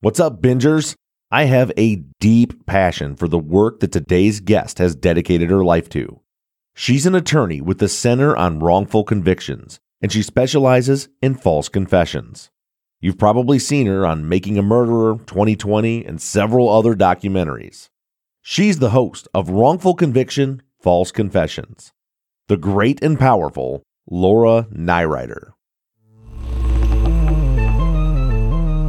What's up, bingers? I have a deep passion for the work that today's guest has dedicated her life to. She's an attorney with the Center on Wrongful Convictions, and she specializes in false confessions. You've probably seen her on Making a Murderer, 2020, and several other documentaries. She's the host of Wrongful Conviction False Confessions. The great and powerful Laura Nirider.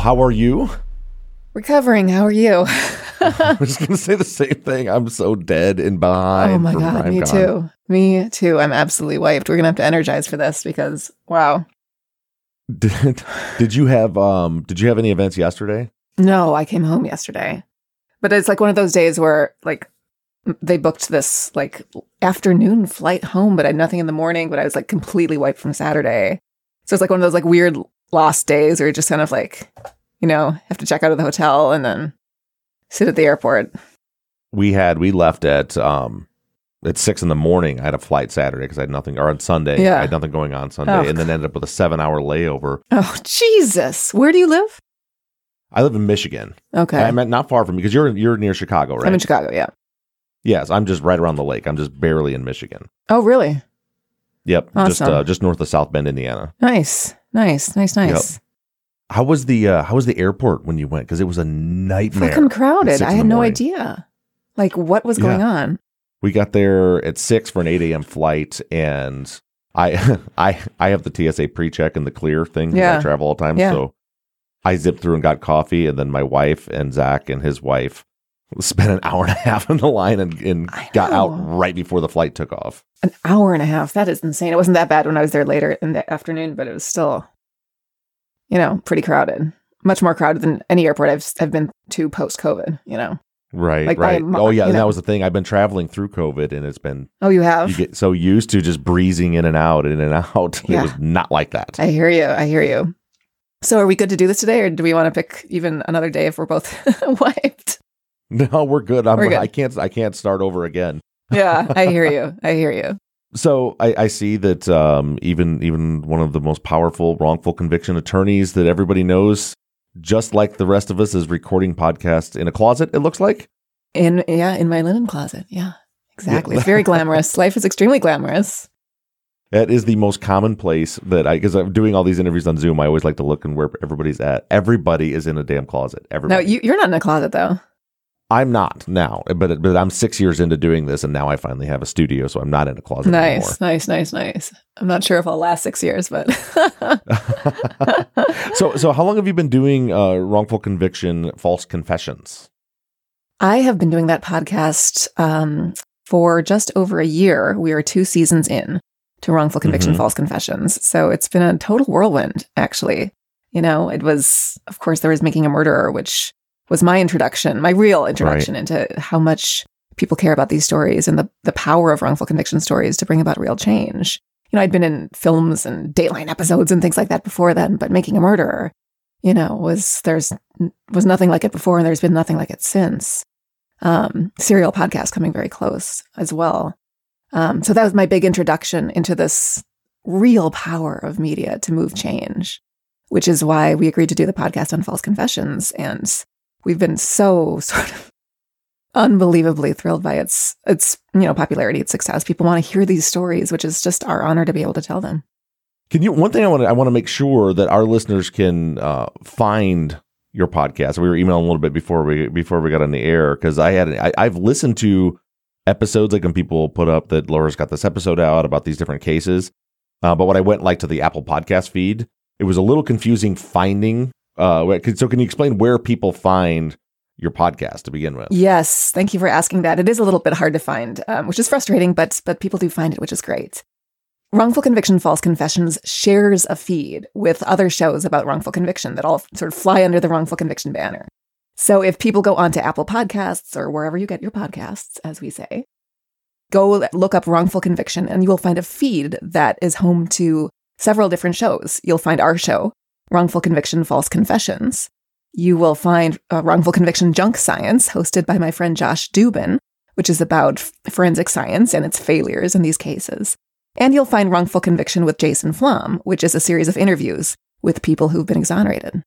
How are you? Recovering. How are you? I was just going to say the same thing. I'm so dead and behind. oh my god, me CrimeCon. too. Me too. I'm absolutely wiped. We're gonna have to energize for this because wow. Did, did you have um did you have any events yesterday? No, I came home yesterday, but it's like one of those days where like they booked this like afternoon flight home, but I had nothing in the morning. But I was like completely wiped from Saturday, so it's like one of those like weird lost days where you just kind of like you know have to check out of the hotel and then sit at the airport. We had we left at um at six in the morning. I had a flight Saturday because I had nothing, or on Sunday, Yeah. I had nothing going on Sunday, Oh, and then ended up with a seven hour layover. Oh Jesus, where do you live? I live in Michigan. Okay, I'm at, not far from because you're you're near Chicago, right? I'm in Chicago. Yeah. yes, I'm just right around the lake. I'm just barely in Michigan. Oh really? Yep, just Awesome. uh, just north of South Bend, Indiana. Nice, nice, nice, nice. How was the uh, how was the airport when you went? Because it was a nightmare. Fucking crowded. I had no idea. Like what was going on? We got there at six for an eight a.m. flight, and I I I have the TSA pre-check and the clear thing. 'cause I travel all the time, Yeah. so I zipped through and got coffee, and then my wife and Zach and his wife spent an hour and a half in the line and, and got out right before the flight took off. An hour and a half. That is insane. It wasn't that bad when I was there later in the afternoon, but it was still, you know, pretty crowded. Much more crowded than any airport I've I've been to post COVID. You know. Right, Like right. mo- oh yeah, and that was the thing. I've been traveling through COVID, and it's been Oh, you have. you get so used to just breezing in and out, in and out. Yeah. It was not like that. I hear you. I hear you. So, are we good to do this today, or do we want to pick even another day if we're both wiped? no, we're good. I'm, We're good. I can't. I can't start over again. Yeah, I hear you. I hear you. So I, I see that um, even even one of the most powerful wrongful conviction attorneys that everybody knows, just like the rest of us, is recording podcasts in a closet. It looks like. In yeah, in my linen closet. Yeah, exactly. Yeah. It's very glamorous. Life is extremely glamorous. That is the most common place that I because I'm doing all these interviews on Zoom. I always like to look and where everybody's at. Everybody is in a damn closet. No, Everybody. you, you're not in a closet though. I'm not now, but but I'm six years into doing this, and now I finally have a studio, so I'm not in a closet Nice, nice, nice, nice. I'm not sure if I'll last six years, but so so how long have you been doing uh, wrongful conviction, false confessions? I have been doing that podcast um, for just over a year. We are two seasons in to wrongful conviction, Mhm. false confessions. So it's been a total whirlwind, actually. You know, it was, of course, there was Making a Murderer, which was my introduction, my real introduction into how much people care about these stories and the, the power of wrongful conviction stories to bring about real change. You know, I'd been in films and Dateline episodes and things like that before then, but Making a Murderer, you know, was there's was nothing like it before, and there's been nothing like it since. Um, serial podcast coming very close as well. Um, so that was my big introduction into this real power of media to move change, which is why we agreed to do the podcast on false confessions, and we've been so sort of unbelievably thrilled by its its you know popularity, its success. People want to hear these stories, which is just our honor to be able to tell them. Can you? One thing I want to I want to make sure that our listeners can uh, find your podcast. We were emailing a little bit before we before we got on the air because I had I, I've listened to episodes like when people put up that Laura's got this episode out about these different cases. Uh, but when I went like to the Apple Podcast feed, it was a little confusing finding. Uh, so can you explain where people find your podcast to begin with? Yes, thank you for asking that. It is a little bit hard to find, um, which is frustrating, but but people do find it, which is great. Wrongful Conviction False Confessions shares a feed with other shows about wrongful conviction that all sort of fly under the wrongful conviction banner. So if people go onto Apple Podcasts or wherever you get your podcasts, as we say, go look up wrongful conviction and you will find a feed that is home to several different shows. You'll find our show, Wrongful Conviction False Confessions. You will find uh, Wrongful Conviction Junk Science, hosted by my friend Josh Dubin, which is about forensic science and its failures in these cases. And you'll find Wrongful Conviction with Jason Flom, which is a series of interviews with people who've been exonerated.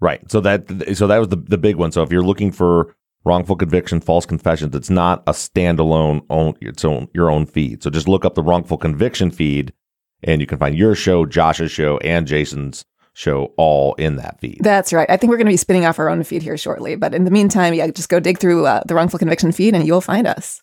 Right. So that so that was the the big one. So if you're looking for wrongful conviction, false confessions, it's not a standalone own its own your own feed. So just look up the wrongful conviction feed, and you can find your show, Josh's show, and Jason's show all in that feed. That's right. I think we're going to be spinning off our own feed here shortly. But in the meantime, yeah, just go dig through uh, the wrongful conviction feed, and you'll find us.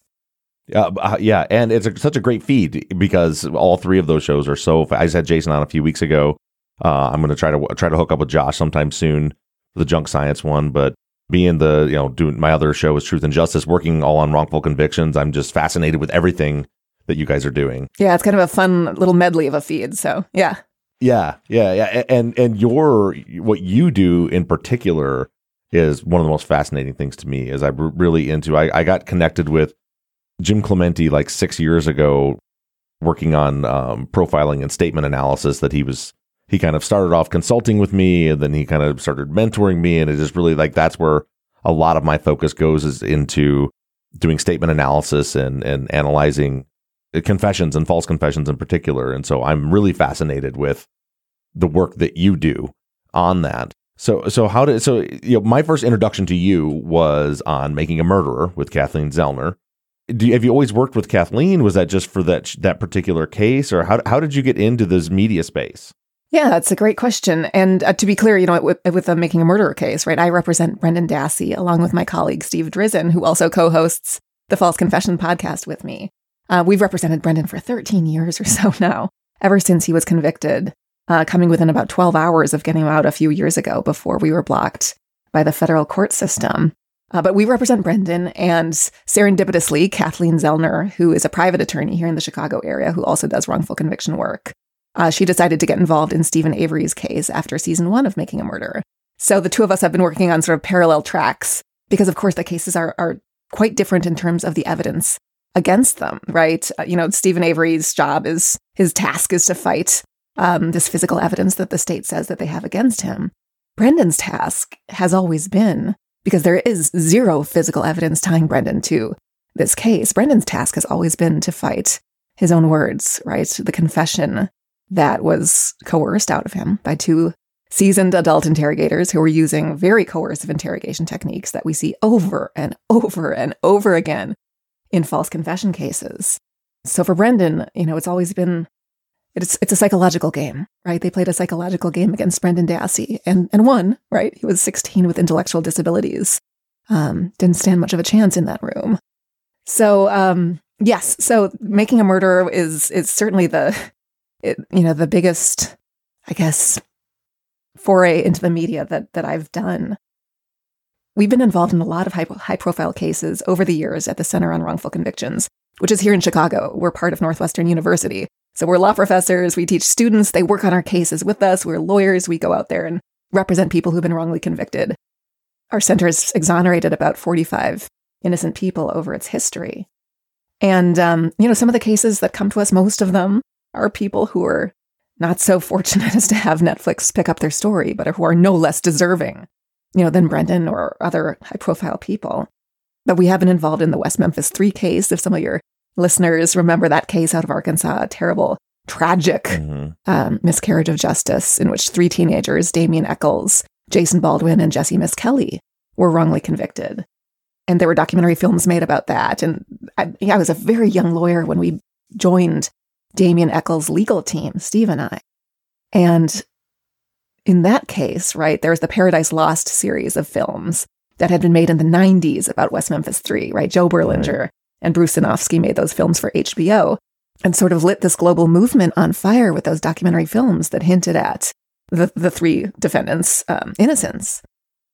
Uh, yeah, and it's a, such a great feed because all three of those shows are so. I just had Jason on a few weeks ago uh, I'm going to try to try to hook up with Josh sometime soon the junk science one. But being the you know doing my other show is Truth and Justice, working all on wrongful convictions. I'm just fascinated with everything that you guys are doing. Yeah, it's kind of a fun little medley of a feed. So yeah, yeah, yeah, yeah. And and your what you do in particular is one of the most fascinating things to me. Is I'm really into. I, I got connected with Jim Clemente like six years ago, working on um, profiling and statement analysis that he was he kind of started off consulting with me and then he kind of started mentoring me and it just really like that's where a lot of my focus goes is into doing statement analysis and and analyzing confessions and false confessions in particular. And so I'm really fascinated with the work that you do on that. So so how did so you know my first introduction to you was on making a murderer with Kathleen Zellner. You, have you always worked with Kathleen? Was that just for that that particular case? Or how how did you get into this media space? Yeah, that's a great question. And uh, to be clear, you know, with, with the Making a Murderer case, right, I represent Brendan Dassey along with my colleague Steve Drizin, who also co hosts the False Confession podcast with me. Uh, we've represented Brendan for 13 years or so now, ever since he was convicted, uh, coming within about 12 hours of getting him out a few years ago before we were blocked by the federal court system. Uh, but we represent Brendan and serendipitously Kathleen Zellner, who is a private attorney here in the Chicago area who also does wrongful conviction work uh, she decided to get involved in Steven Avery's case after season one of Making a Murderer. So the two of us have been working on sort of parallel tracks because, of course, the cases are, are quite different in terms of the evidence against them, right? Uh, you know, Steven Avery's job is his task is to fight um, this physical evidence that the state says that they have against him. Brendan's task has always been because there is zero physical evidence tying Brendan to this case. Brendan's task has always been to fight his own words, right? The confession that was coerced out of him by two seasoned adult interrogators who were using very coercive interrogation techniques that we see over and over and over again in false confession cases. So for Brendan, you know, it's always been it's it's a psychological game, right? They played a psychological game against Brendan Dassey and and won, right? He was 16 with intellectual disabilities. Um, didn't stand much of a chance in that room. So um, yes, so making a murder is is certainly the it, you know, the biggest, I guess, foray into the media that that I've done. We've been involved in a lot of high, high profile cases over the years at the Center on Wrongful Convictions, which is here in Chicago. We're part of Northwestern University. So we're law professors, we teach students, they work on our cases with us. We're lawyers, we go out there and represent people who've been wrongly convicted. Our center has exonerated about 45 innocent people over its history. And, um, you know, some of the cases that come to us, most of them are people who are not so fortunate as to have Netflix pick up their story, but who are no less deserving, you know, than Brendan or other high profile people. But we have been involved in the West Memphis 3 case. If some of your listeners remember that case out of Arkansas, a terrible, tragic mm-hmm. um, miscarriage of justice in which three teenagers, Damien Echols, Jason Baldwin, and Jesse Misskelley, were wrongly convicted. And there were documentary films made about that. And I, I was a very young lawyer when we joined Damien Echols' legal team, Steve and I. And in that case, right, there was the Paradise Lost series of films that had been made in the 90s about West Memphis 3, right? Joe Berlinger right. and Bruce Sinofsky made those films for HBO and sort of lit this global movement on fire with those documentary films that hinted at the, the three defendants' um, innocence.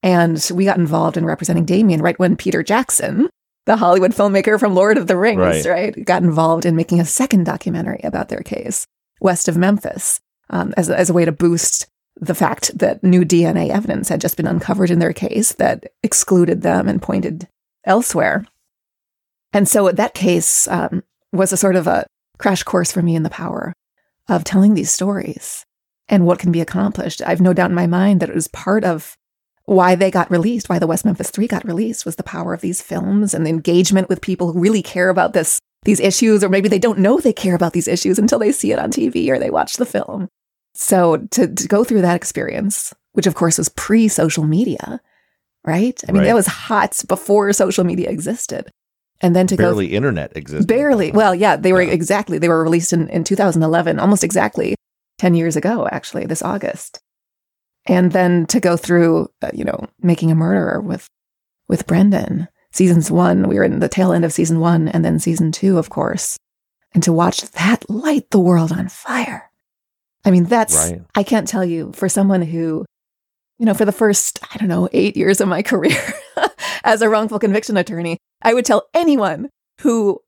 And we got involved in representing Damien right when Peter Jackson, the Hollywood filmmaker from Lord of the Rings, Right. right? Got involved in making a second documentary about their case, West of Memphis, um, as, as a way to boost the fact that new DNA evidence had just been uncovered in their case that excluded them and pointed elsewhere. And so that case um, was a sort of a crash course for me in the power of telling these stories and what can be accomplished. I've no doubt in my mind that it was part of why they got released, why the West Memphis Three got released, was the power of these films and the engagement with people who really care about this these issues, or maybe they don't know they care about these issues until they see it on TV or they watch the film. So to, to go through that experience, which of course was pre social media, right? I mean, Right. that was hot before social media existed. And then to go Barely internet existed. Barely. Well, yeah, they were Yeah. exactly. They were released in, in 2011, almost exactly 10 years ago, actually, this August. And then to go through, uh, you know, making a murderer with with Brendan. Seasons one, we were in the tail end of season one, and then season two, of course. And to watch that light the world on fire. I mean, that's, Right. I can't tell you, for someone who, you know, for the first, I don't know, eight years of my career as a wrongful conviction attorney, I would tell anyone who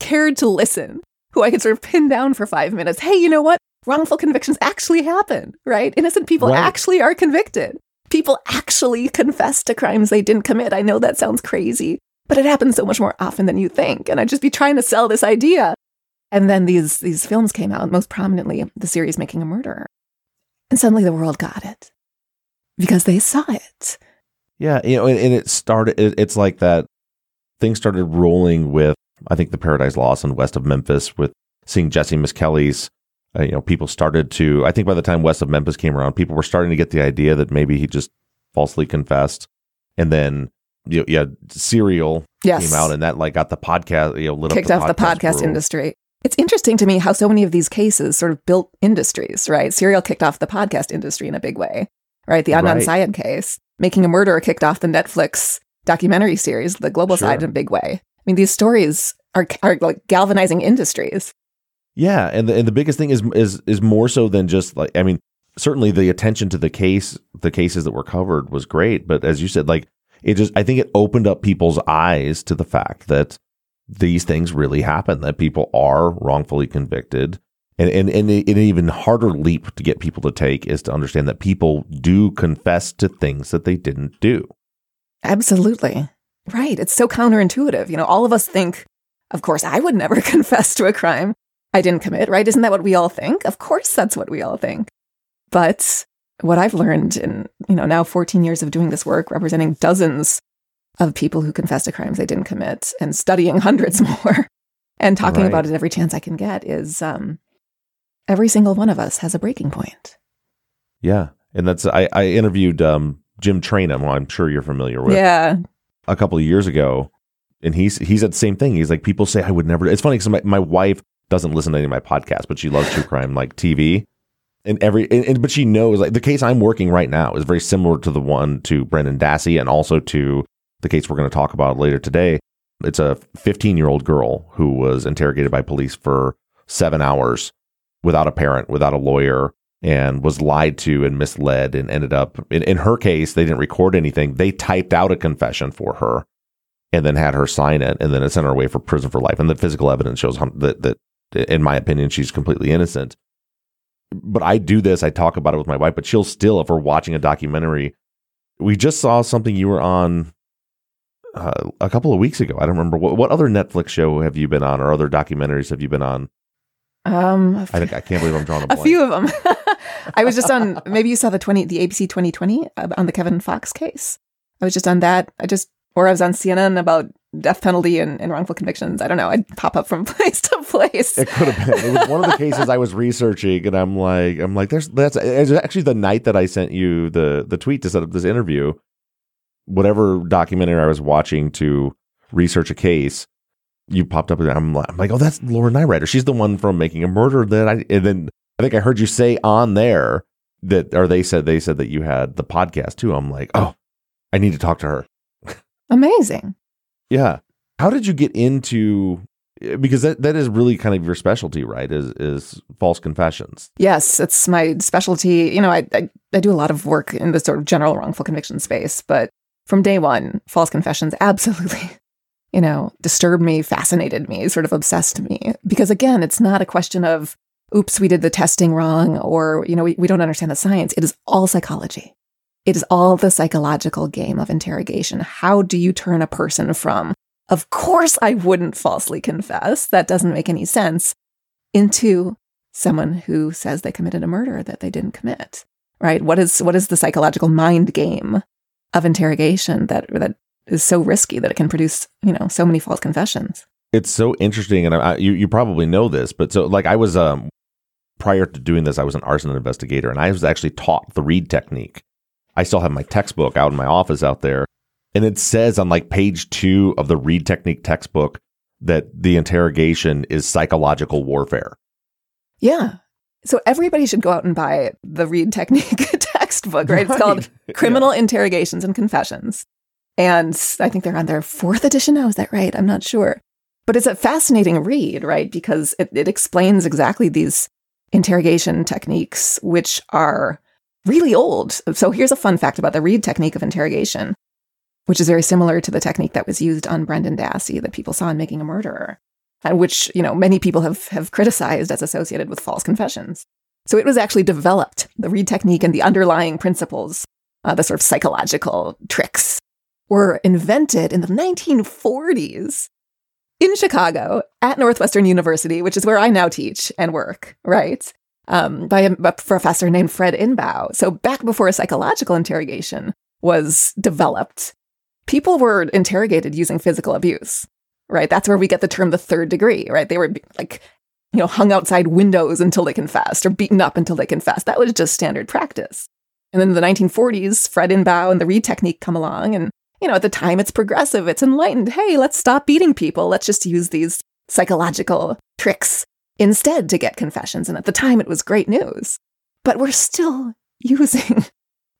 cared to listen, who I could sort of pin down for five minutes, hey, you know what? Wrongful convictions actually happen, right? Innocent people Right. actually are convicted. People actually confess to crimes they didn't commit. I know that sounds crazy, but it happens so much more often than you think. And I'd just be trying to sell this idea. And then these these films came out, most prominently the series Making a Murderer. And suddenly the world got it because they saw it. Yeah, you know, and, and it started. It, it's like that. Things started rolling with, I think, the Paradise Lost and West of Memphis, with seeing Jesse Misskelley's. Uh, you know, people started to. I think by the time West of Memphis came around, people were starting to get the idea that maybe he just falsely confessed, and then you know, yeah, Serial Yes. came out, and that like got the podcast, you know, lit kicked up off the podcast industry. It's interesting to me how so many of these cases sort of built industries, right? Serial kicked off the podcast industry in a big way, right? The Adnan Right. Syed case, Making a Murderer kicked off the Netflix documentary series, The Global Sure. Side, in a big way. I mean, these stories are, are like galvanizing industries. Yeah, and the, and the biggest thing is is is more so than just like I mean, certainly the attention to the case, the cases that were covered was great, but as you said, like it just I think it opened up people's eyes to the fact that these things really happen, that people are wrongfully convicted. And, and, and an even harder leap to get people to take is to understand that people do confess to things that they didn't do. Absolutely. Right. It's so counterintuitive. You know, all of us think, of course, I would never confess to a crime I didn't commit, right? Isn't that what we all think? Of course, that's what we all think. But what I've learned in, you know, now 14 years of doing this work, representing dozens of people who confess to crimes they didn't commit and studying hundreds more and talking Right. about it every chance I can get is um, every single one of us has a breaking point. Yeah. And that's I, I interviewed um, Jim Trainum, who I'm sure you're familiar with. Yeah. a couple of years ago, and he's he said the same thing. He's like, people say I would never. It's funny because my, my wife doesn't listen to any of my podcasts, but she loves true crime like TV, and every and, and- but she knows like the case I'm working right now is very similar to the one to Brendan Dassey and also to the case we're going to talk about later today. It's a 15 year old girl who was interrogated by police for seven hours without a parent, without a lawyer, and was lied to and misled and ended up in, in her case, they didn't record anything. They typed out a confession for her and then had her sign it and then it sent her away for prison for life. And the physical evidence shows that, that in my opinion, she's completely innocent. But I do this, I talk about it with my wife, but she'll still, if we're watching a documentary, we just saw something you were on uh, a couple of weeks ago. I don't remember what, what other Netflix show have you been on or other documentaries have you been on? Um, a I think I can't believe I'm drawing a a blank. few of them. I was just on. Maybe you saw the twenty, the ABC 2020 uh, on the Kevin Fox case. I was just on that. I just, or I was on CNN about death penalty and, and wrongful convictions. I don't know. I'd pop up from place to place. It could have been. It was one of the cases I was researching, and I'm like, I'm like, there's that's it's actually the night that I sent you the the tweet to set up this interview. Whatever documentary I was watching to research a case, you popped up, and I'm like, I'm like, oh, that's Laura Nirider. She's the one from Making a Murder. That I and then I think I heard you say on there that, or they said they said that you had the podcast too. I'm like, oh, I need to talk to her. Amazing. Yeah. How did you get into because that, that is really kind of your specialty, right? Is is false confessions. Yes, it's my specialty. You know, I, I I do a lot of work in the sort of general wrongful conviction space, but from day one, false confessions absolutely you know, disturbed me, fascinated me, sort of obsessed me. Because again, it's not a question of, oops, we did the testing wrong or, you know, we, we don't understand the science. It is all psychology. It is all the psychological game of interrogation. How do you turn a person from, of course I wouldn't falsely confess, that doesn't make any sense, into someone who says they committed a murder that they didn't commit? Right? What is what is the psychological mind game of interrogation that that is so risky that it can produce, you know, so many false confessions? It's so interesting, and I, you you probably know this, but so like I was um prior to doing this, I was an arson investigator, and I was actually taught the Reid technique. I still have my textbook out in my office out there, and it says on like page two of the Reid technique textbook that the interrogation is psychological warfare. Yeah. So everybody should go out and buy the Reid technique textbook, right? right. It's called Criminal yeah. Interrogations and Confessions. And I think they're on their fourth edition now. Is that right? I'm not sure. But it's a fascinating read, right? Because it, it explains exactly these interrogation techniques, which are really old. So here's a fun fact about the Reid technique of interrogation, which is very similar to the technique that was used on Brendan Dassey that people saw in Making a Murderer, and which, you know, many people have, have criticized as associated with false confessions. So it was actually developed, the Reid technique and the underlying principles, uh, the sort of psychological tricks, were invented in the 1940s in Chicago at Northwestern University, which is where I now teach and work, right? Um, by a, a professor named Fred Inbau. So back before psychological interrogation was developed, people were interrogated using physical abuse, right? That's where we get the term the third degree, right? They were like, you know, hung outside windows until they confessed or beaten up until they confessed. That was just standard practice. And then in the 1940s, Fred Inbau and the Reid technique come along and you know, at the time it's progressive, it's enlightened. Hey, let's stop beating people. Let's just use these psychological tricks instead to get confessions. And at the time it was great news. But we're still using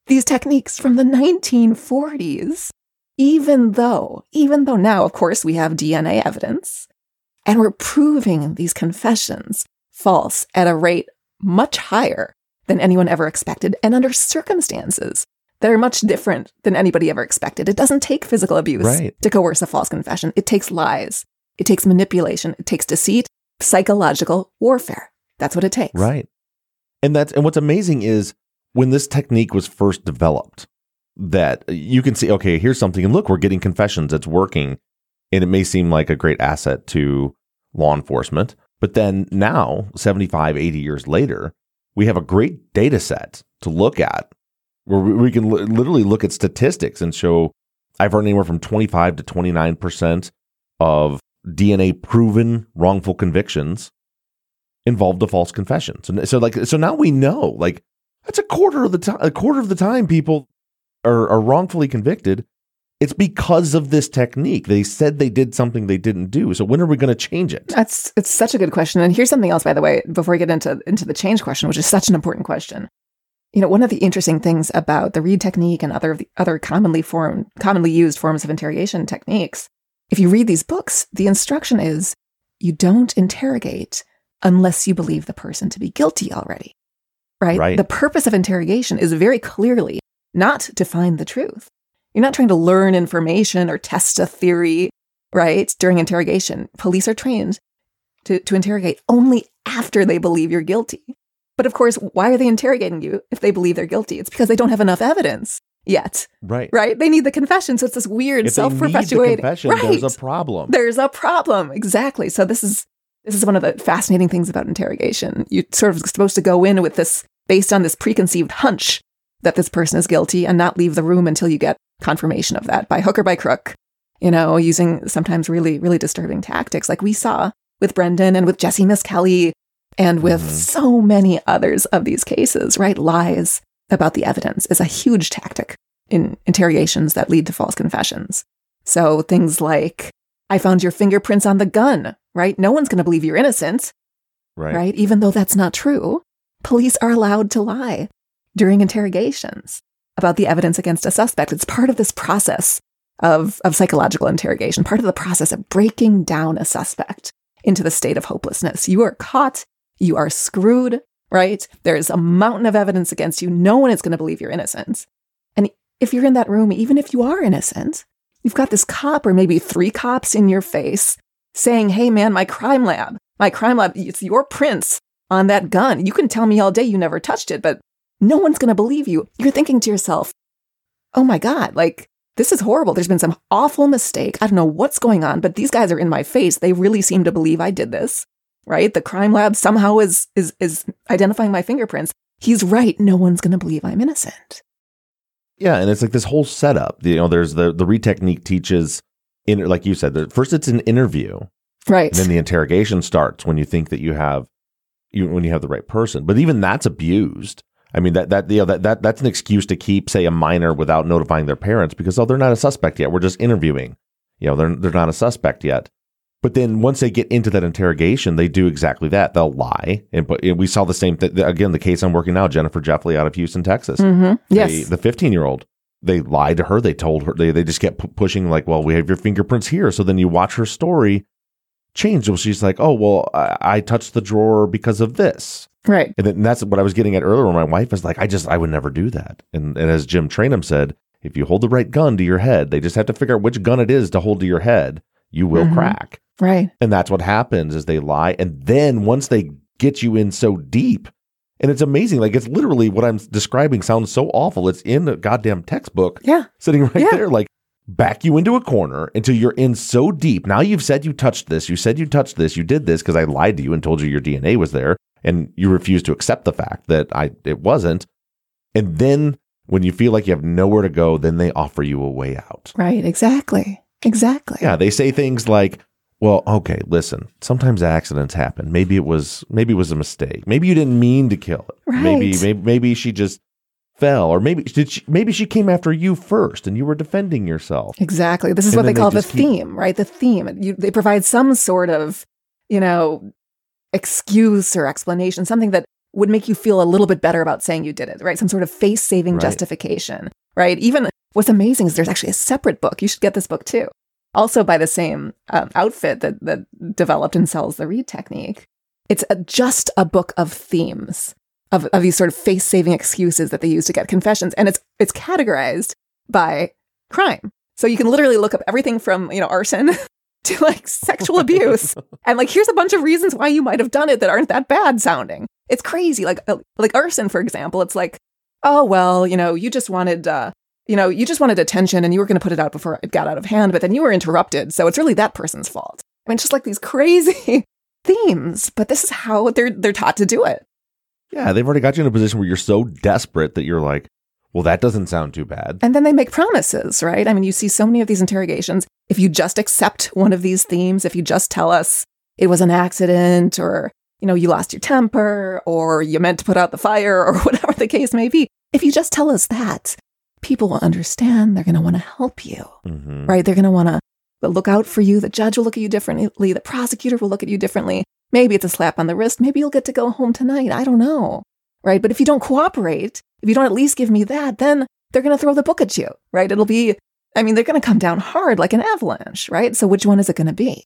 these techniques from the 1940s, even though, even though now, of course, we have DNA evidence and we're proving these confessions false at a rate much higher than anyone ever expected and under circumstances that are much different than anybody ever expected. It doesn't take physical abuse right. to coerce a false confession. It takes lies. It takes manipulation. It takes deceit, psychological warfare. That's what it takes. Right. And that's and what's amazing is when this technique was first developed, that you can see, okay, here's something, and look, we're getting confessions, it's working. And it may seem like a great asset to law enforcement. But then now, 75, 80 years later, we have a great data set to look at where we can literally look at statistics and show I've heard anywhere from 25 to 29% of DNA proven wrongful convictions involved a false confession. So, so like, so now we know, like, that's a quarter of the time, a quarter of the time people are, are wrongfully convicted. It's because of this technique. They said they did something they didn't do. So when are we going to change it? That's it's such a good question. And here's something else, by the way, before we get into into the change question, which is such an important question you know, one of the interesting things about the Reid technique and other other commonly form commonly used forms of interrogation techniques, if you read these books, the instruction is you don't interrogate unless you believe the person to be guilty already. Right? right? The purpose of interrogation is very clearly not to find the truth. You're not trying to learn information or test a theory, right? During interrogation, police are trained to, to interrogate only after they believe you're guilty. But of course, why are they interrogating you if they believe they're guilty? It's because they don't have enough evidence yet. Right. Right. They need the confession. So it's this weird self perpetuating. The right. There's a problem. There's a problem. Exactly. So this is this is one of the fascinating things about interrogation. You're sort of supposed to go in with this based on this preconceived hunch that this person is guilty and not leave the room until you get confirmation of that by hook or by crook. You know, using sometimes really, really disturbing tactics like we saw with Brendan and with Jesse Misskelley and with mm-hmm. so many others of these cases, right? Lies about the evidence is a huge tactic in interrogations that lead to false confessions. So things like, I found your fingerprints on the gun, right? No one's going to believe you're innocent, right. right? Even though that's not true. Police are allowed to lie during interrogations about the evidence against a suspect. It's part of this process of, of psychological interrogation, part of the process of breaking down a suspect into the state of hopelessness. You are caught you are screwed, right? There's a mountain of evidence against you. No one is going to believe you're innocent. And if you're in that room, even if you are innocent, You've got this cop or maybe three cops in your face saying, Hey man, my crime lab, my crime lab, it's your prints on that gun. You can tell me all day you never touched it, but no one's going to believe you. You're thinking to yourself, Oh my God, like this is horrible. There's been some awful mistake. I don't know what's going on, but these guys are in my face. They really seem to believe I did this, right? The crime lab somehow is, is, is identifying my fingerprints. He's right. No one's going to believe I'm innocent. Yeah. And it's like this whole setup, you know, there's the, the Reid technique teaches in, like you said, first it's an interview. Right. And then the interrogation starts when you think that you have, you, when you have the right person. But even that's abused I mean that that you know, that that that's an excuse to keep say a minor without notifying their parents because oh they're not a suspect yet. We're just interviewing. You know, they're they're not a suspect yet. But then once they get into that interrogation, they do exactly that. They'll lie. And but we saw the same thing again. The case I'm working now, Jennifer Jeffley out of Houston, Texas. Mm-hmm. Yes, they, the 15 year old. They lied to her. They told her. They they just kept p- pushing like, well, we have your fingerprints here. So then you watch her story change. Well, she's like, oh well, I, I touched the drawer because of this. Right. And, then, that's what I was getting at earlier. When my wife was like, I just, I would never do that. And, and as Jim Trainum said, if you hold the right gun to your head, they just have to figure out which gun it is to hold to your head. You will mm-hmm. crack. Right. And that's what happens is they lie. And then once they get you in so deep, and it's amazing. Like it's literally what I'm describing sounds so awful. It's in a goddamn textbook. Yeah. Sitting right yeah. there. Like back you into a corner until you're in so deep. Now you've said you touched this. You said you touched this. You did this because I lied to you and told you your DNA was there and you refuse to accept the fact that I it wasn't. And then when you feel like you have nowhere to go, then they offer you a way out. Right, exactly. Exactly. Yeah, they say things like, "Well, okay, listen, sometimes accidents happen. Maybe it was maybe it was a mistake. Maybe you didn't mean to kill it. Right. Maybe maybe maybe she just fell or maybe did she, maybe she came after you first and you were defending yourself." Exactly. This is and what they call they the theme, right? The theme. You, they provide some sort of, you know, excuse or explanation, something that would make you feel a little bit better about saying you did it, right? Some sort of face saving right. justification, right? Even what's amazing is there's actually a separate book. You should get this book too. Also by the same um, outfit that, that developed and sells the Reid technique. It's a, just a book of themes of, of these sort of face saving excuses that they use to get confessions. And it's, it's categorized by crime. So you can literally look up everything from, you know, arson to like sexual abuse. and like, here's a bunch of reasons why you might have done it that aren't that bad sounding. It's crazy. Like, uh, like arson, for example, it's like, oh, well, you know, you just wanted, uh, you know, you just wanted attention and you were going to put it out before it got out of hand, but then you were interrupted. So it's really that person's fault. I mean, it's just like these crazy themes, but this is how they're, they're taught to do it. Yeah. They've already got you in a position where you're so desperate that you're like, well, that doesn't sound too bad. And then they make promises, right? I mean, you see so many of these interrogations. If you just accept one of these themes, if you just tell us it was an accident or, you know, you lost your temper or you meant to put out the fire or whatever the case may be, if you just tell us that, people will understand. They're going to want to help you, mm-hmm. right? They're going to want to look out for you. The judge will look at you differently. The prosecutor will look at you differently. Maybe it's a slap on the wrist. Maybe you'll get to go home tonight. I don't know right? But if you don't cooperate, if you don't at least give me that, then they're going to throw the book at you, right? It'll be, I mean, they're going to come down hard like an avalanche, right? So which one is it going to be?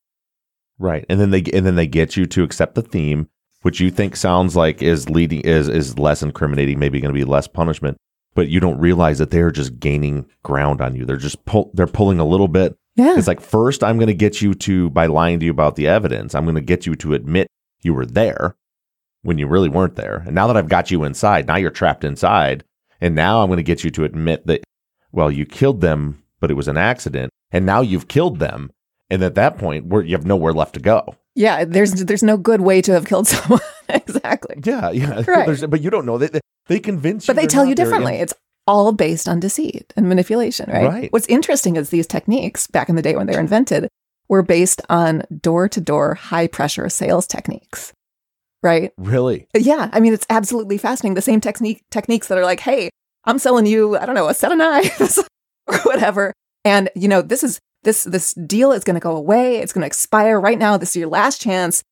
Right. And then they and then they get you to accept the theme, which you think sounds like is leading is is less incriminating, maybe going to be less punishment, but you don't realize that they're just gaining ground on you. They're just pull they're pulling a little bit. Yeah. It's like first I'm going to get you to by lying to you about the evidence, I'm going to get you to admit you were there when you really weren't there. And now that I've got you inside, now you're trapped inside. And now I'm going to get you to admit that, well, you killed them, but it was an accident. And now you've killed them. And at that point, where you have nowhere left to go. Yeah, there's there's no good way to have killed someone. exactly. Yeah, yeah. Right. but you don't know. They, they convince you. But they tell you differently. It's all based on deceit and manipulation, right? Right. What's interesting is these techniques back in the day when they were invented were based on door to door high pressure sales techniques right? Really? Yeah. I mean, it's absolutely fascinating. The same technique techniques that are like, hey, I'm selling you, I don't know, a set of knives or whatever. And you know, this is this this deal is going to go away. It's going to expire right now. This is your last chance.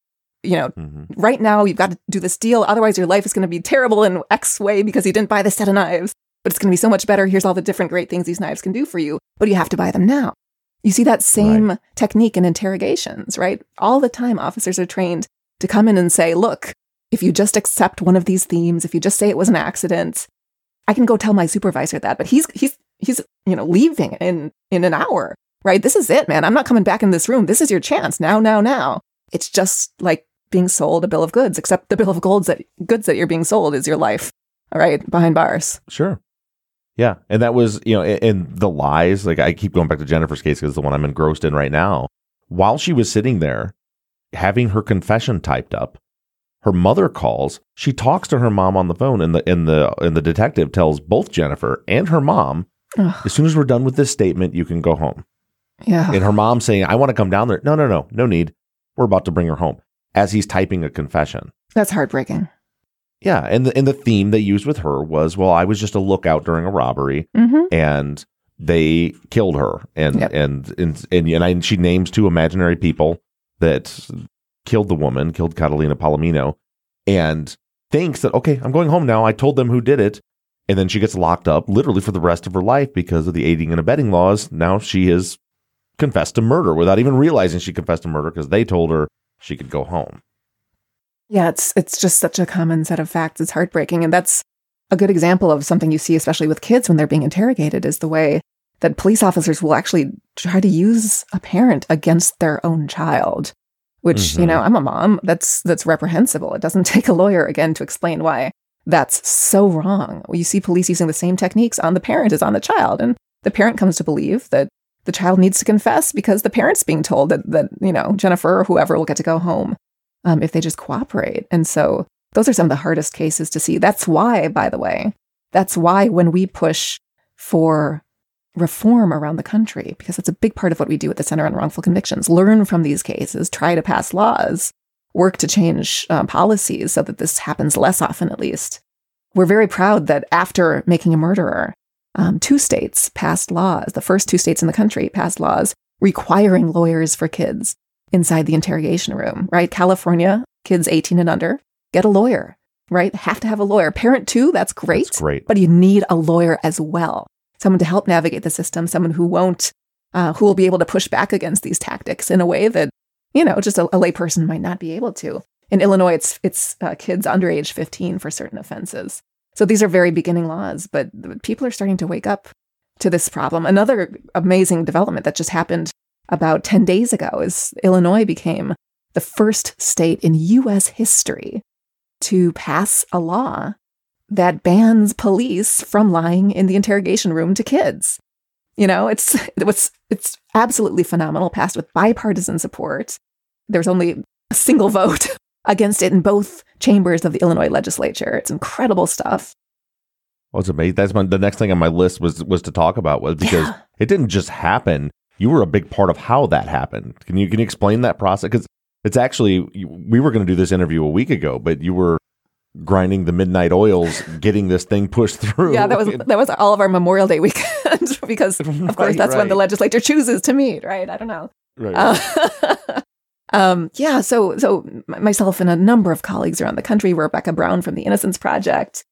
You know, mm-hmm. right now you've got to do this deal. Otherwise, your life is going to be terrible in X way because you didn't buy the set of knives. But it's going to be so much better. Here's all the different great things these knives can do for you. But you have to buy them now. You see that same right. technique in interrogations, right? All the time, officers are trained to come in and say, look, if you just accept one of these themes, if you just say it was an accident, I can go tell my supervisor that, but he's he's he's you know leaving in in an hour. right? This is it, man. I'm not coming back in this room. This is your chance now, now, now. It's just like being sold a bill of goods, except the bill of goods that goods that you're being sold is your life. All right, behind bars. Sure. Yeah, and that was you know, and the lies. Like I keep going back to Jennifer's case because the one I'm engrossed in right now. While she was sitting there, having her confession typed up, her mother calls. She talks to her mom on the phone, and the and the and the detective tells both Jennifer and her mom, Ugh. as soon as we're done with this statement, you can go home. Yeah. And her mom saying, "I want to come down there." No, no, no, no need. We're about to bring her home. As he's typing a confession. That's heartbreaking. Yeah, and the and the theme they used with her was, well, I was just a lookout during a robbery, Mm-hmm. and they killed her, and Yep. and and and, and I, she names two imaginary people that killed the woman, killed Catalina Palomino, and thinks that okay, I'm going home now. I told them who did it, and then she gets locked up literally for the rest of her life because of the aiding and abetting laws. Now she has confessed to murder without even realizing she confessed to murder because they told her she could go home. Yeah, it's it's just such a common set of facts. It's heartbreaking, and that's a good example of something you see, especially with kids when they're being interrogated, is the way that police officers will actually try to use a parent against their own child. Which you Mhm. know, I'm a mom. That's that's reprehensible. It doesn't take a lawyer again to explain why that's so wrong. You see police using the same techniques on the parent as on the child, and the parent comes to believe that the child needs to confess because the parent's being told that that you know Jennifer or whoever will get to go home um, if they just cooperate. And so those are some of the hardest cases to see. That's why, by the way, that's why when we push for reform around the country, because it's a big part of what we do at the Center on Wrongful Convictions, learn from these cases, try to pass laws, work to change uh, policies so that this happens less often, at least. We're very proud that after making a murderer, um, two states passed laws, the first two states in the country passed laws requiring lawyers for kids inside the interrogation room, right? California, kids 18 and under, get a lawyer, right? Have to have a lawyer. Parent too, that's great. That's great. But you need a lawyer as well. Someone to help navigate the system, someone who won't, uh, who will be able to push back against these tactics in a way that, you know, just a, a layperson might not be able to. In Illinois, it's, it's uh, kids under age 15 for certain offenses. So these are very beginning laws, but people are starting to wake up to this problem. Another amazing development that just happened about 10 days ago is Illinois became the first state in US history to pass a law that bans police from lying in the interrogation room to kids. You know, it's it's it's absolutely phenomenal, passed with bipartisan support. There's only a single vote against it in both chambers of the Illinois legislature. It's incredible stuff. Well, it's amazing. That's my, the next thing on my list was was to talk about was because Yeah. it didn't just happen. You were a big part of how that happened. Can you can you explain that process? Because it's actually we were going to do this interview a week ago, but you were grinding the midnight oils, getting this thing pushed through. Yeah, that was that was all of our Memorial Day weekend because of course Right, that's when the legislature chooses to meet, right? I don't know. Right. Uh, um, yeah, so so myself and a number of colleagues around the country, Rebecca Brown from the Innocence Project,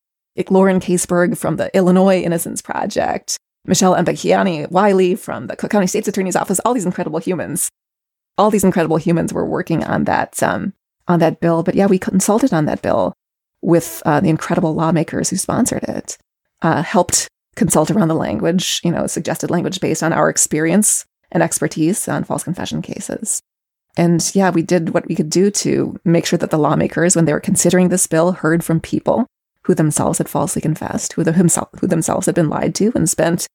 Lauren Kaeseberg from the Illinois Innocence Project, Michelle Mbekeani Wiley from the Cook County State's Attorney's Office, all these incredible humans. All these incredible humans were working on that um, on that bill. But yeah, we consulted on that bill with uh, the incredible lawmakers who sponsored it, uh, helped consult around the language, you know, suggested language based on our experience and expertise on false confession cases. And yeah, we did what we could do to make sure that the lawmakers, when they were considering this bill, heard from people who themselves had falsely confessed, who, the, himself, who themselves had been lied to and spent,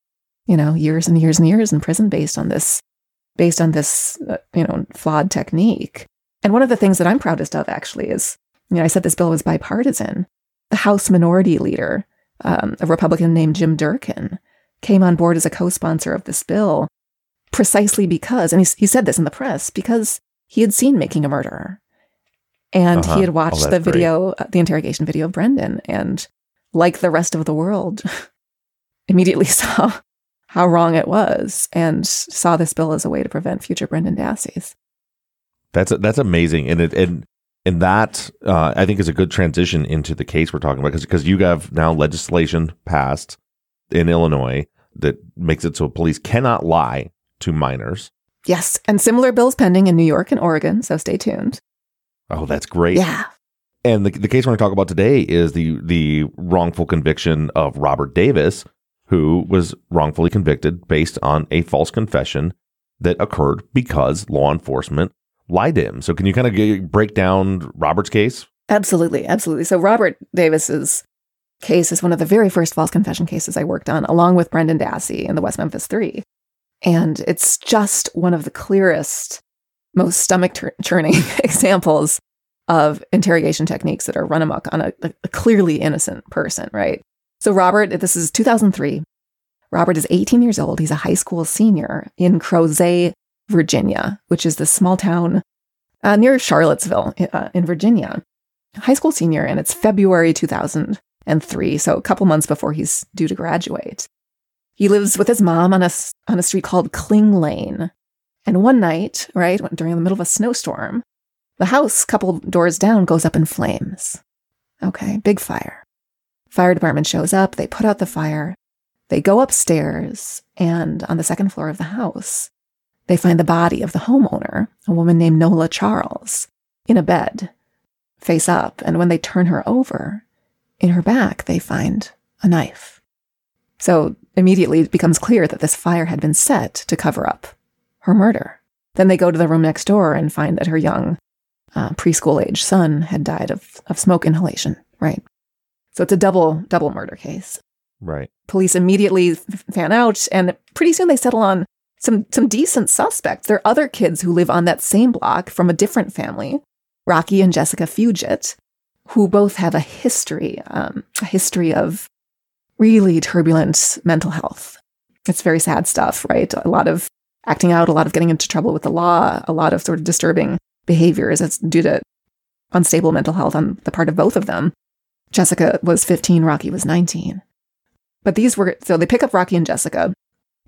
you know, years and years and years in prison based on this, based on this, uh, you know, flawed technique. And one of the things that I'm proudest of actually is, you know, I said this bill was bipartisan. The House Minority Leader, um, a Republican named Jim Durkin, came on board as a co-sponsor of this bill precisely because, and he, he said this in the press, because he had seen Making a Murderer. And Uh-huh. he had Oh, watched the video, uh, the interrogation video of Brendan, and like the rest of the world, immediately saw how wrong it was and saw this bill as a way to prevent future Brendan Dasseys. That's that's amazing, and it and and that uh, I think is a good transition into the case we're talking about because you have now legislation passed in Illinois that makes it so police cannot lie to minors. Yes, and similar bills pending in New York and Oregon, so stay tuned. Oh, that's great. Yeah. And the, the case we're going to talk about today is the the wrongful conviction of Robert Davis, who was wrongfully convicted based on a false confession that occurred because law enforcement lied to him. So, can you kind of break down Robert's case? Absolutely, absolutely. So, Robert Davis's case is one of the very first false confession cases I worked on, along with Brendan Dassey in the West Memphis Three, and it's just one of the clearest, most stomach churning examples of interrogation techniques that are run amok on a, a clearly innocent person, right? So, Robert, this is 2003. Robert is 18 years old. He's a high school senior in Crozet, Virginia, which is the small town uh, near Charlottesville uh, in Virginia. High school senior, and it's February 2003, so a couple months before he's due to graduate. He lives with his mom on a, on a street called Kling Lane. And one night, right, during the middle of a snowstorm, the house, couple doors down, goes up in flames. Okay, big fire. Fire department shows up, they put out the fire, they go upstairs, and on the second floor of the house, they find the body of the homeowner, a woman named Nola Charles, in a bed, face up. And when they turn her over, in her back, they find a knife. So immediately it becomes clear that this fire had been set to cover up her murder. Then they go to the room next door and find that her young uh, preschool age son had died of, of smoke inhalation, right? So it's a double double murder case. Right. Police immediately fan out, and pretty soon they settle on some some decent suspects. There are other kids who live on that same block from a different family, Rocky and Jessica Fugett, who both have a history, um, a history of really turbulent mental health. It's very sad stuff, right? A lot of acting out, a lot of getting into trouble with the law, a lot of sort of disturbing behaviors. It's due to unstable mental health on the part of both of them. Jessica was 15, Rocky was 19. But these were, so they pick up Rocky and Jessica.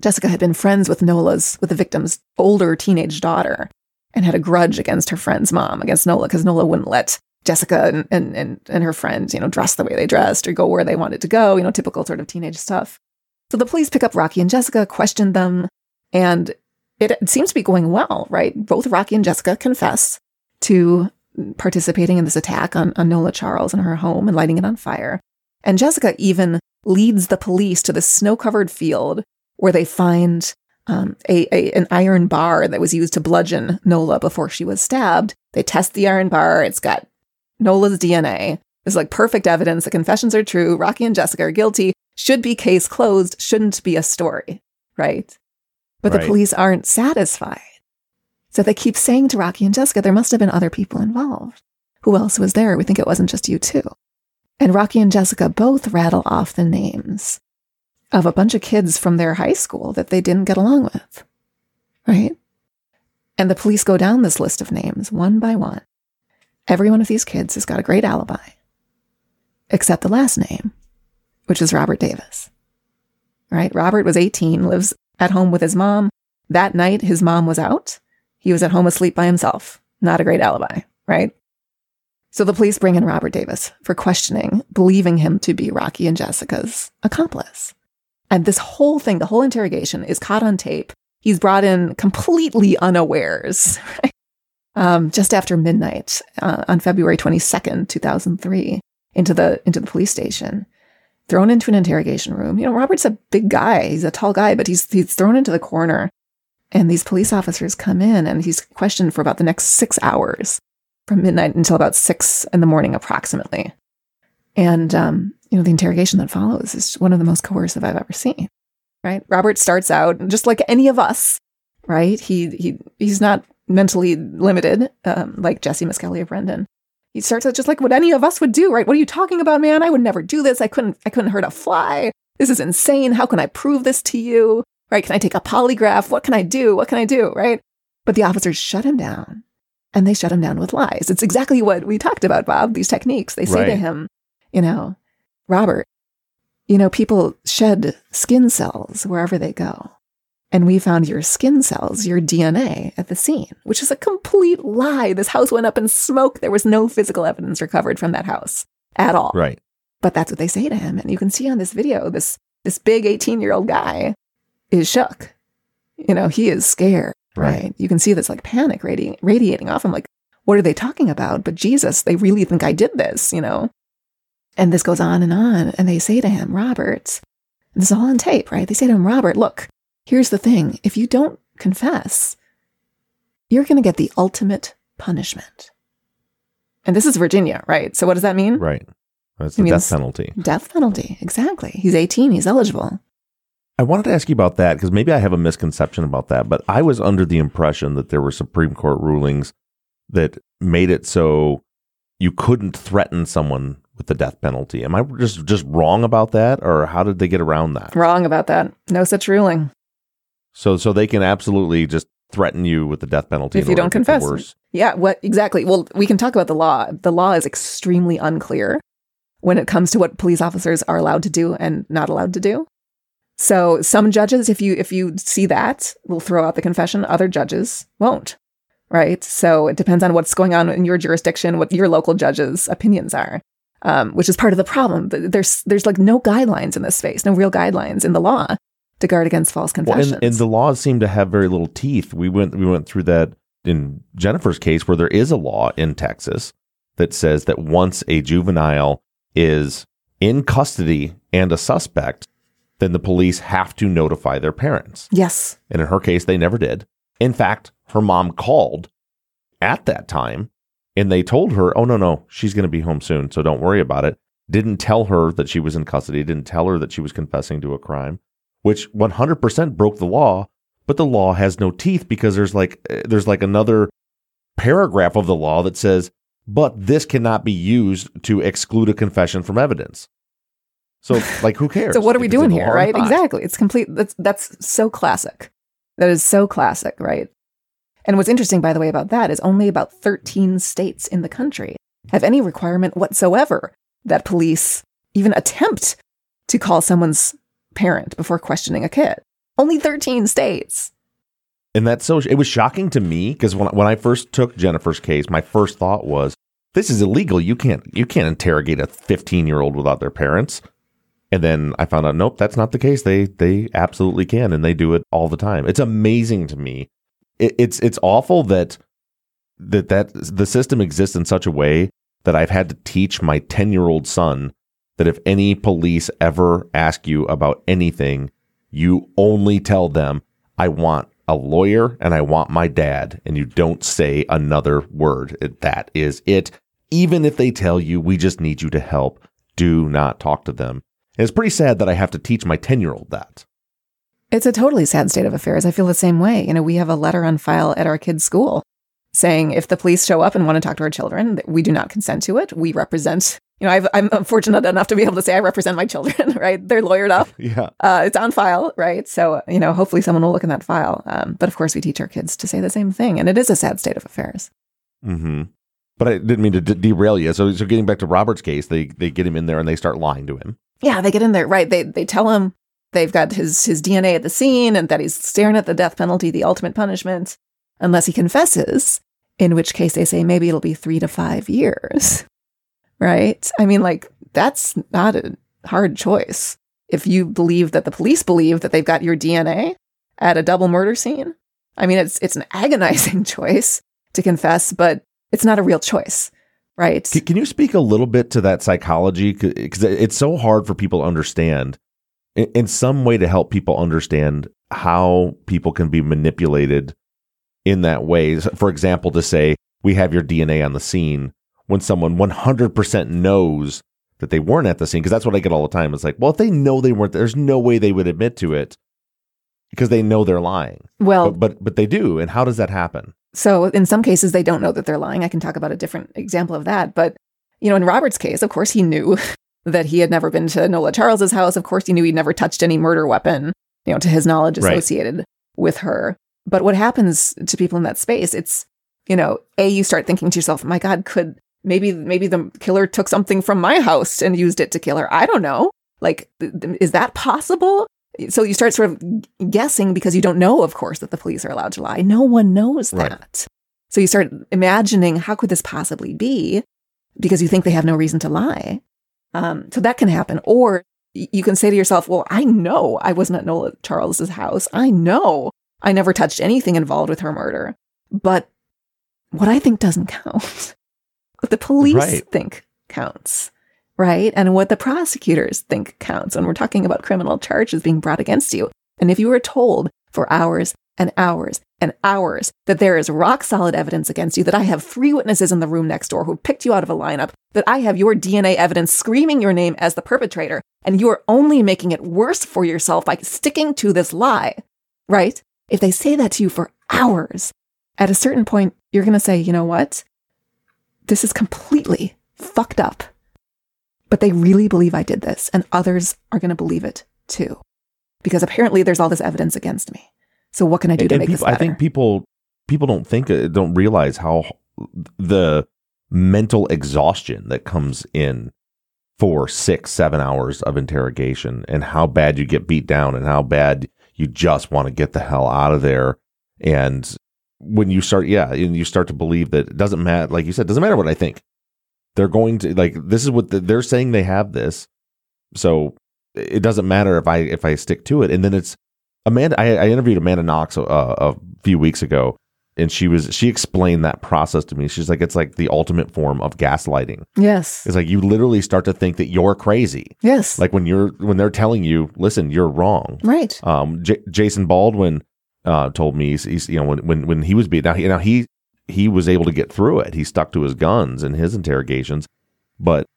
Jessica had been friends with Nola's, with the victim's older teenage daughter and had a grudge against her friend's mom, against Nola, because Nola wouldn't let Jessica and, and, and, and her friends, you know, dress the way they dressed or go where they wanted to go, you know, typical sort of teenage stuff. So the police pick up Rocky and Jessica, question them, and it, seems to be going well, right? Both Rocky and Jessica confess to participating in this attack on, on Nola Charles in her home and lighting it on fire. And Jessica even leads the police to the snow covered field where they find um, a, a, an iron bar that was used to bludgeon Nola before she was stabbed. They test the iron bar. It's got Nola's DNA. It's like perfect evidence. The confessions are true. Rocky and Jessica are guilty. Should be case closed. Shouldn't be a story, right? But right. the police aren't satisfied. So they keep saying to Rocky and Jessica, there must have been other people involved. Who else was there? We think it wasn't just you two. And Rocky and Jessica both rattle off the names of a bunch of kids from their high school that they didn't get along with. Right? And the police go down this list of names one by one. Every one of these kids has got a great alibi, except the last name, which is Robert Davis. Right? Robert was 18, lives at home with his mom. That night, his mom was out. He was at home asleep by himself. Not a great alibi, right? So the police bring in Robert Davis for questioning, believing him to be Rocky and Jessica's accomplice. And this whole thing, the whole interrogation is caught on tape. He's brought in completely unawares, right? um, just after midnight uh, on February 22nd, 2003, into the, into the police station, thrown into an interrogation room. You know, Robert's a big guy. He's a tall guy, but he's, he's thrown into the corner. And these police officers come in and he's questioned for about the next six hours from midnight until about six in the morning, approximately. And, um, you know, the interrogation that follows is one of the most coercive I've ever seen. Right? Robert starts out just like any of us, right? He he he's not mentally limited, um, like Jesse of Brendan. He starts out just like what any of us would do, right? What are you talking about, man? I would never do this. I couldn't I couldn't hurt a fly. This is insane. How can I prove this to you? Right? Can I take a polygraph? What can I do? What can I do? Right? But the officers shut him down and they shut him down with lies. It's exactly what we talked about, Bob, these techniques. They say right. to him, you know, Robert, you know, people shed skin cells wherever they go. And we found your skin cells, your DNA at the scene, which is a complete lie. This house went up in smoke. There was no physical evidence recovered from that house at all. Right. But that's what they say to him. And you can see on this video, this this big 18 year old guy is shook. You know, he is scared. Right. right. You can see this like panic radiating, radiating off him. Like, what are they talking about? But Jesus, they really think I did this, you know? And this goes on and on. And they say to him, Robert, this is all on tape, right? They say to him, Robert, look, here's the thing. If you don't confess, you're going to get the ultimate punishment. And this is Virginia, right? So what does that mean? Right. That's the death penalty. Death penalty. Exactly. He's 18. He's eligible. I wanted to ask you about that because maybe I have a misconception about that, but I was under the impression that there were Supreme Court rulings that made it so you couldn't threaten someone with the death penalty. Am I just just wrong about that, or how did they get around that? Wrong about that. No such ruling. So so they can absolutely just threaten you with the death penalty if you don't confess. Yeah, what exactly? Well, we can talk about the law. The law is extremely unclear when it comes to what police officers are allowed to do and not allowed to do. So some judges, if you if you see that, will throw out the confession. Other judges won't. Right. So it depends on what's going on in your jurisdiction, what your local judges' opinions are um, which is part of the problem. There's there's like no guidelines in this space, no real guidelines in the law to guard against false confessions. Well, and, and the laws seem to have very little teeth. We went we went through that in Jennifer's case, where there is a law in Texas that says that once a juvenile is in custody and a suspect, then the police have to notify their parents. Yes. And in her case, they never did. In fact, her mom called at that time and they told her, oh, no, no, she's going to be home soon. So don't worry about it. Didn't tell her that she was in custody, didn't tell her that she was confessing to a crime, which 100% broke the law. But the law has no teeth because there's like eh, there's like another paragraph of the law that says, but this cannot be used to exclude a confession from evidence. So, like, who cares? so, what are we doing here, right? Exactly. It's complete. That's that's so classic. That is so classic, right? And what's interesting, by the way, about that is only about 13 states in the country have any requirement whatsoever that police even attempt to call someone's parent before questioning a kid. Only 13 states. And that's so, it was shocking to me because when, when I first took Jennifer's case, my first thought was, this is illegal. You can't, you can't interrogate a 15 year old without their parents. And then I found out, nope, that's not the case. They, they absolutely can. And they do it all the time. It's amazing to me it, it's it's awful that that that the system exists in such a way that I've had to teach my 10 year old son that if any police ever ask you about anything, you only tell them, I want a lawyer and I want my dad, and you don't say another word. That is it. Even if they tell you, we just need you to help, do not talk to them. And it's pretty sad that I have to teach my 10 year old that. It's a totally sad state of affairs. I feel the same way. You know, we have a letter on file at our kids' school saying if the police show up and want to talk to our children, we do not consent to it. We represent, you know, i am fortunate enough to be able to say I represent my children, right? They're lawyered up. Yeah. Uh, it's on file, right? So, you know, hopefully someone will look in that file. Um, but of course, we teach our kids to say the same thing. And it is a sad state of affairs. hmm But I didn't mean to d- derail you. So, so getting back to Robert's case, they, they get him in there and they start lying to him. Yeah, they get in there, right? They, they tell him they've got his his DNA at the scene and that he's staring at the death penalty, the ultimate punishment, unless he confesses, in which case they say maybe it'll be 3 to 5 years. Right? I mean like that's not a hard choice. If you believe that the police believe that they've got your DNA at a double murder scene, I mean it's it's an agonizing choice to confess, but it's not a real choice right? Can, you speak a little bit to that psychology? Because it's so hard for people to understand in, in some way to help people understand how people can be manipulated in that way. For example, to say, we have your DNA on the scene when someone 100% knows that they weren't at the scene. Because that's what I get all the time. It's like, well, if they know they weren't, there's no way they would admit to it because they know they're lying. Well, but, but, but they do. And how does that happen? So in some cases, they don't know that they're lying. I can talk about a different example of that. But, you know, in Robert's case, of course, he knew that he had never been to Nola Charles's house. Of course, he knew he'd never touched any murder weapon, you know, to his knowledge associated right. with her. But what happens to people in that space? It's, you know, A, you start thinking to yourself, my God, could maybe, maybe the killer took something from my house and used it to kill her. I don't know. Like, th- is that possible? So you start sort of guessing because you don't know, of course, that the police are allowed to lie. No one knows right. that. So you start imagining, how could this possibly be? Because you think they have no reason to lie. Um, so that can happen. Or you can say to yourself, well, I know I wasn't at Nola Charles's house. I know I never touched anything involved with her murder. But what I think doesn't count. what the police right. think counts. Right. And what the prosecutors think counts when we're talking about criminal charges being brought against you. And if you were told for hours and hours and hours that there is rock solid evidence against you, that I have three witnesses in the room next door who picked you out of a lineup, that I have your DNA evidence screaming your name as the perpetrator, and you are only making it worse for yourself by sticking to this lie, right? If they say that to you for hours, at a certain point, you're going to say, you know what? This is completely fucked up. But they really believe I did this, and others are going to believe it too. Because apparently there's all this evidence against me. So what can I do And- to and make this people, better? I think people people don't think uh, don't realize how the mental exhaustion that comes in for six seven hours of interrogation and how bad you get beat down and how bad you just want to get the hell out of there. And when you start yeah and you start to believe that it doesn't matter like you said doesn't matter what i think. They're going to like this is what the, they're saying they have this. So it doesn't matter if i if i stick to it. And then it's amanda i, I interviewed amanda knox uh, a few weeks ago and she was she explained that process to me she's like it's like the ultimate form of gaslighting yes. it's like you literally start to think that you're crazy Yes. like when you're when they're telling you listen you're wrong right. um, J- Jason Baldwin uh, told me he's, he's you know when when when he was beat now he now he he was able to get through it. He stuck to his guns in his interrogations, but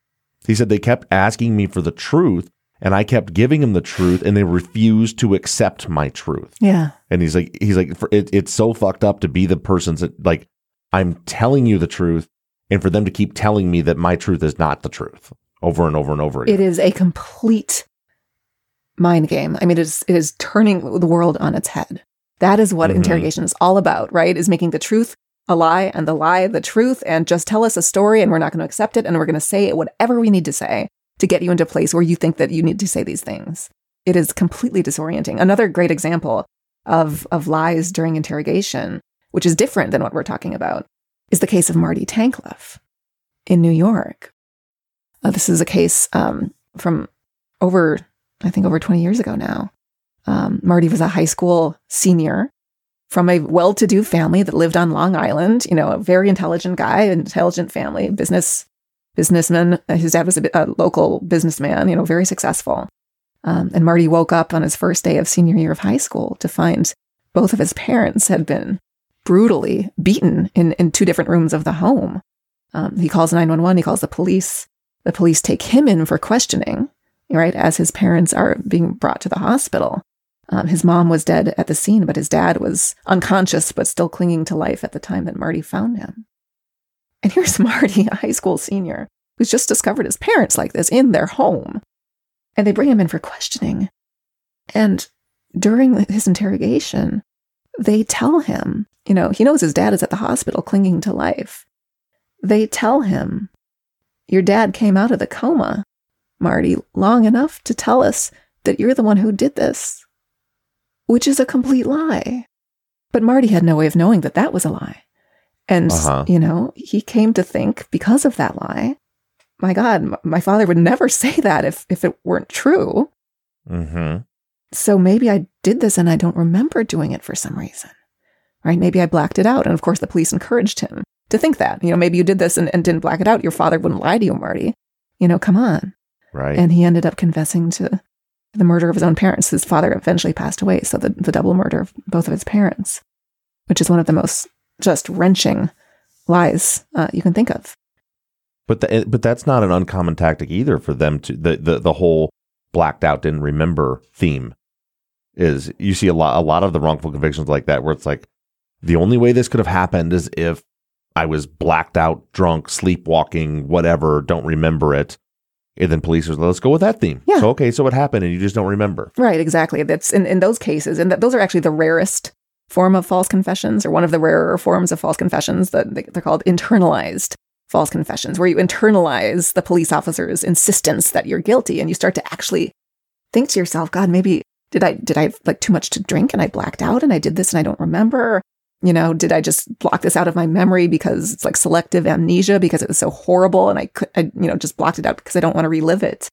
he said they kept asking me for the truth, and I kept giving him the truth, and they refused to accept my truth. Yeah. And he's like he's like for, it, it's so fucked up to be the person's that like I'm telling you the truth, and for them to keep telling me that my truth is not the truth over and over and over again. It is a complete mind game. I mean, it is, it is turning the world on its head. That is what Mhm. interrogation is all about, right? Is making the truth a lie and the lie the truth and just tell us a story and we're not going to accept it and we're going to say whatever we need to say to get you into a place where you think that you need to say these things. It is completely disorienting. Another great example of, of lies during interrogation, which is different than what we're talking about, is the case of Marty Tankleff in New York. Uh, this is a case um, from over, I think, over 20 years ago now. Um, Marty was a high school senior from a well to do family that lived on Long Island, you know, a very intelligent guy, intelligent family, business businessman. His dad was a, a local businessman, you know, very successful. Um, and Marty woke up on his first day of senior year of high school to find both of his parents had been brutally beaten in, in two different rooms of the home. Um, he calls 911, he calls the police. The police take him in for questioning, right, as his parents are being brought to the hospital. Um, his mom was dead at the scene, but his dad was unconscious, but still clinging to life at the time that Marty found him. And here's Marty, a high school senior, who's just discovered his parents like this in their home. And they bring him in for questioning. And during his interrogation, they tell him, you know, he knows his dad is at the hospital clinging to life. They tell him, Your dad came out of the coma, Marty, long enough to tell us that you're the one who did this, which is a complete lie. But Marty had no way of knowing that that was a lie. And, Uh-huh. you know, he came to think because of that lie, my God, m- my father would never say that if, if it weren't true. mm-hmm. So maybe I did this and I don't remember doing it for some reason, right? Maybe I blacked it out. And of course, the police encouraged him to think that. You know, maybe you did this and, and didn't black it out. Your father wouldn't lie to you, Marty. You know, come on. Right. And he ended up confessing to the murder of his own parents. His father eventually passed away. So the, the double murder of both of his parents, which is one of the most just wrenching lies uh, you can think of. But the, but that's not an uncommon tactic either for them to the, the the whole blacked out didn't remember theme is you see a lot a lot of the wrongful convictions like that where it's like the only way this could have happened is if I was blacked out, drunk, sleepwalking, whatever, don't remember it. And then police was let's go with that theme. Yeah. So okay, so what happened and you just don't remember. Right, exactly. That's in, in those cases, and that those are actually the rarest form of false confessions, or one of the rarer forms of false confessions that they- they're called internalized false confessions, where you internalize the police officer's insistence that you're guilty, and you start to actually think to yourself, God, maybe did I did I have like too much to drink and I blacked out and I did this and I don't remember. You know, did I just block this out of my memory because it's like selective amnesia because it was so horrible and I could, I, you know, just blocked it out because I don't want to relive it.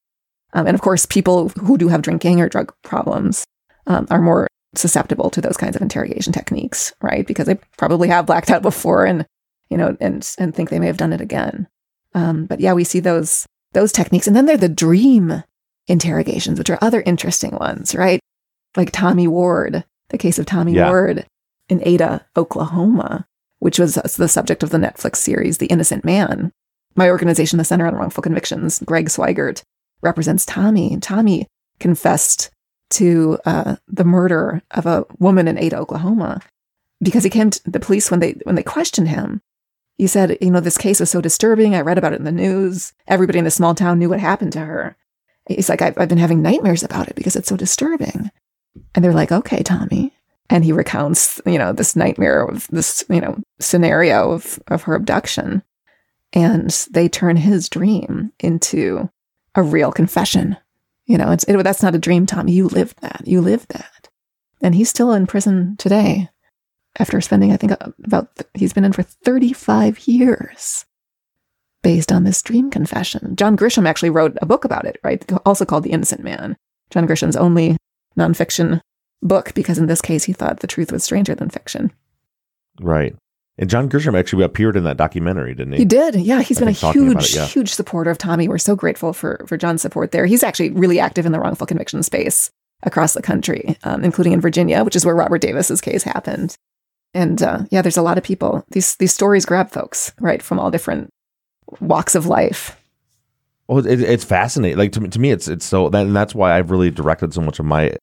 Um, and of course, people who do have drinking or drug problems um, are more susceptible to those kinds of interrogation techniques, right? Because they probably have blacked out before and you know and and think they may have done it again. Um, but yeah, we see those those techniques, and then there are the dream interrogations, which are other interesting ones, right? Like Tommy Ward, the case of Tommy Yeah. Ward. in Ada, Oklahoma, which was the subject of the Netflix series The Innocent Man. My organization, the Center on Wrongful Convictions, Greg Swygert, represents Tommy. Tommy confessed to uh, the murder of a woman in Ada, Oklahoma, because he came to the police when they when they questioned him. He said, "You know, this case was so disturbing. I read about it in the news. Everybody in the small town knew what happened to her." He's like, I've, I've been having nightmares about it because it's so disturbing." And they're like, "Okay, Tommy." And he recounts, you know, this nightmare of this, you know, scenario of of her abduction, and they turn his dream into a real confession you know, it's it, that's not a dream, Tommy. You lived that. You lived that. And he's still in prison today after spending, I think, uh, about, he's been in for 35 years based on this dream confession. John Grisham actually wrote a book about it, right? Also called The Innocent Man. John Grisham's only nonfiction book because in this case he thought the truth was stranger than fiction. Right. And John Grisham actually appeared in that documentary, didn't he? He did. Yeah, he's I been a huge, it, yeah. huge supporter of Tommy. We're so grateful for for John's support there. He's actually really active in the wrongful conviction space across the country, um, including in Virginia, which is where Robert Davis's case happened. And uh, yeah, there's a lot of people. These these stories grab folks right from all different walks of life. Well, it, it's fascinating. Like to me, to me, it's it's so, that, and that's why I've really directed so much of my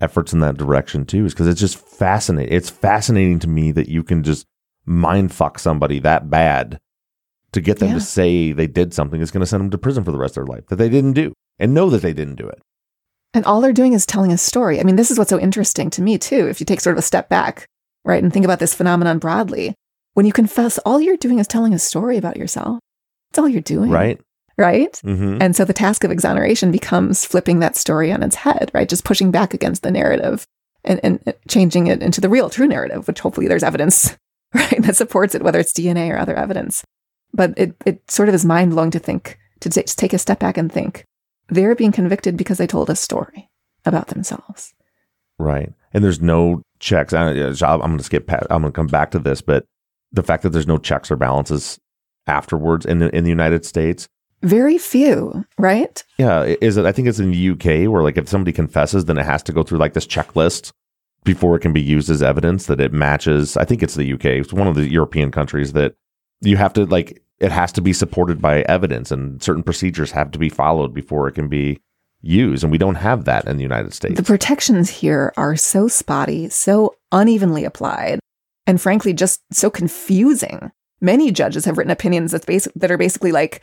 efforts in that direction too, is because it's just fascinating. It's fascinating to me that you can just mind fuck somebody that bad to get them yeah. to say they did something is going to send them to prison for the rest of their life that they didn't do and know that they didn't do it. And all they're doing is telling a story. I mean, this is what's so interesting to me, too. If you take sort of a step back, right, and think about this phenomenon broadly, when you confess, all you're doing is telling a story about yourself. That's all you're doing. Right. Right. Mm-hmm. And so the task of exoneration becomes flipping that story on its head, right? Just pushing back against the narrative and, and changing it into the real, true narrative, which hopefully there's evidence right, that supports it, whether it's DNA or other evidence. But it, it sort of is mind blowing to think, to t- take a step back and think they're being convicted because they told a story about themselves. Right. And there's no checks. I, am going to skip past, I'm going to come back to this, but the fact that there's no checks or balances afterwards in the, in the United States. Very few, right? Yeah. Is it, I think it's in the UK where like if somebody confesses, then it has to go through like this checklist before it can be used as evidence that it matches. I think it's the UK. It's one of the European countries that you have to like it has to be supported by evidence and certain procedures have to be followed before it can be used and we don't have that in the United States. The protections here are so spotty, so unevenly applied, and frankly just so confusing. Many judges have written opinions that's basic, that are basically like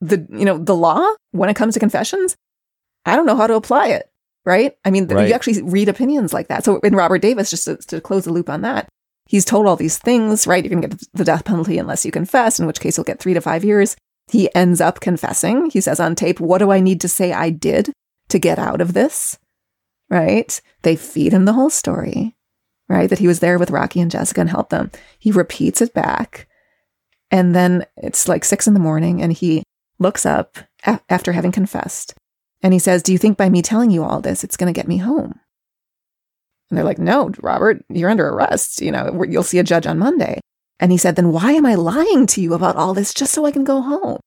the you know the law when it comes to confessions I don't know how to apply it right? I mean, right. you actually read opinions like that. So in Robert Davis, just to, to, close the loop on that, he's told all these things, right? You're going to get the death penalty unless you confess, in which case you'll get three to five years. He ends up confessing. He says on tape, What do I need to say I did to get out of this? Right? They feed him the whole story, right? That he was there with Rocky and Jessica and helped them. He repeats it back. And then it's like six in the morning and he looks up a- after having confessed and he says, Do you think by me telling you all this, it's going to get me home? And they're like, No, Robert, you're under arrest. You know, you'll see a judge on Monday. And he said, Then why am I lying to you about all this just so I can go home?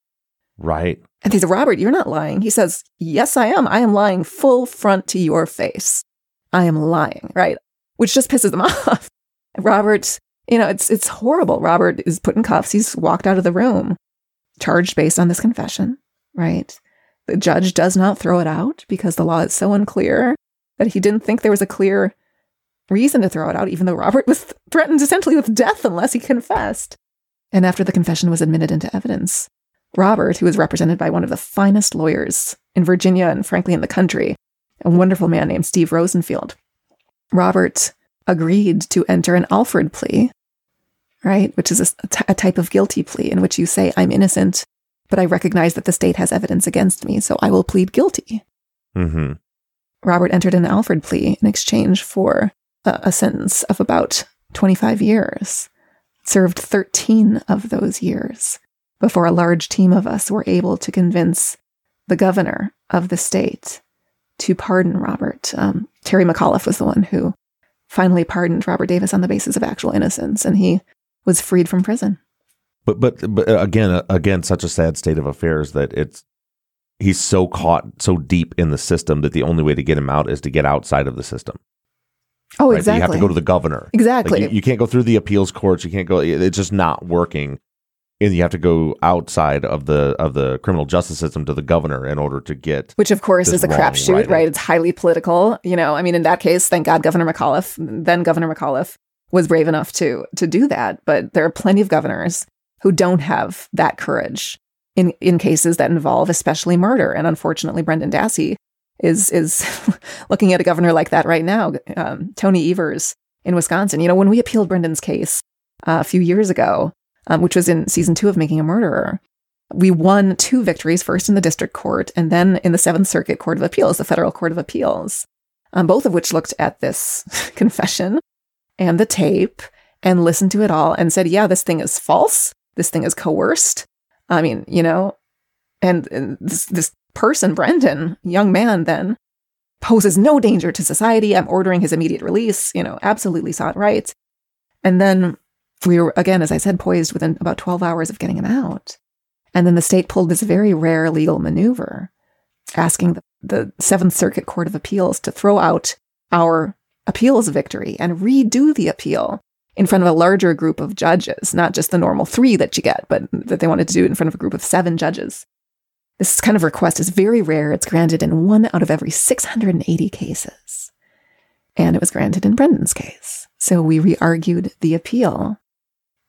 Right. And he said, Robert, you're not lying. He says, Yes, I am. I am lying full front to your face. I am lying, right? Which just pisses them off. Robert, you know, it's it's horrible. Robert is put in cuffs. He's walked out of the room, charged based on this confession, right? The judge does not throw it out because the law is so unclear that he didn't think there was a clear reason to throw it out, even though Robert was threatened essentially with death unless he confessed. And after the confession was admitted into evidence, Robert, who was represented by one of the finest lawyers in Virginia and frankly in the country, a wonderful man named Steve Rosenfield, Robert agreed to enter an Alford plea, right, which is a, t- a type of guilty plea in which you say, I'm innocent but I recognize that the state has evidence against me, so I will plead guilty. Mm-hmm. Robert entered an Alford plea in exchange for a, a sentence of about 25 years, served 13 of those years before a large team of us were able to convince the governor of the state to pardon Robert. Um, Terry McAuliffe was the one who finally pardoned Robert Davis on the basis of actual innocence, and he was freed from prison. But but but uh, again uh, again such a sad state of affairs that it's he's so caught so deep in the system that the only way to get him out is to get outside of the system. Oh, right? exactly. You have to go to the governor. Exactly. Like you, you can't go through the appeals courts. You can't go. It's just not working, and you have to go outside of the of the criminal justice system to the governor in order to get. Which, of course, is a crapshoot, writing. right? It's highly political. You know, I mean, in that case, thank God Governor McAuliffe, then Governor McAuliffe, was brave enough to to do that. But there are plenty of governors who don't have that courage in in cases that involve, especially murder. And unfortunately, Brendan Dassey is is looking at a governor like that right now. Um, Tony Evers in Wisconsin. You know, when we appealed Brendan's case uh, a few years ago, um, which was in season two of Making a Murderer, we won two victories first in the district court and then in the Seventh Circuit Court of Appeals, the federal court of appeals, um, both of which looked at this confession and the tape and listened to it all and said, yeah, this thing is false. This thing is coerced. I mean, you know, and, and this, this person, Brendan, young man, then poses no danger to society. I'm ordering his immediate release, you know, absolutely saw it right. And then we were, again, as I said, poised within about 12 hours of getting him out. And then the state pulled this very rare legal maneuver, asking the, the Seventh Circuit Court of Appeals to throw out our appeals victory and redo the appeal in front of a larger group of judges, not just the normal three that you get, but that they wanted to do it in front of a group of seven judges. This kind of request is very rare. It's granted in one out of every 680 cases. And it was granted in Brendan's case. So we re argued the appeal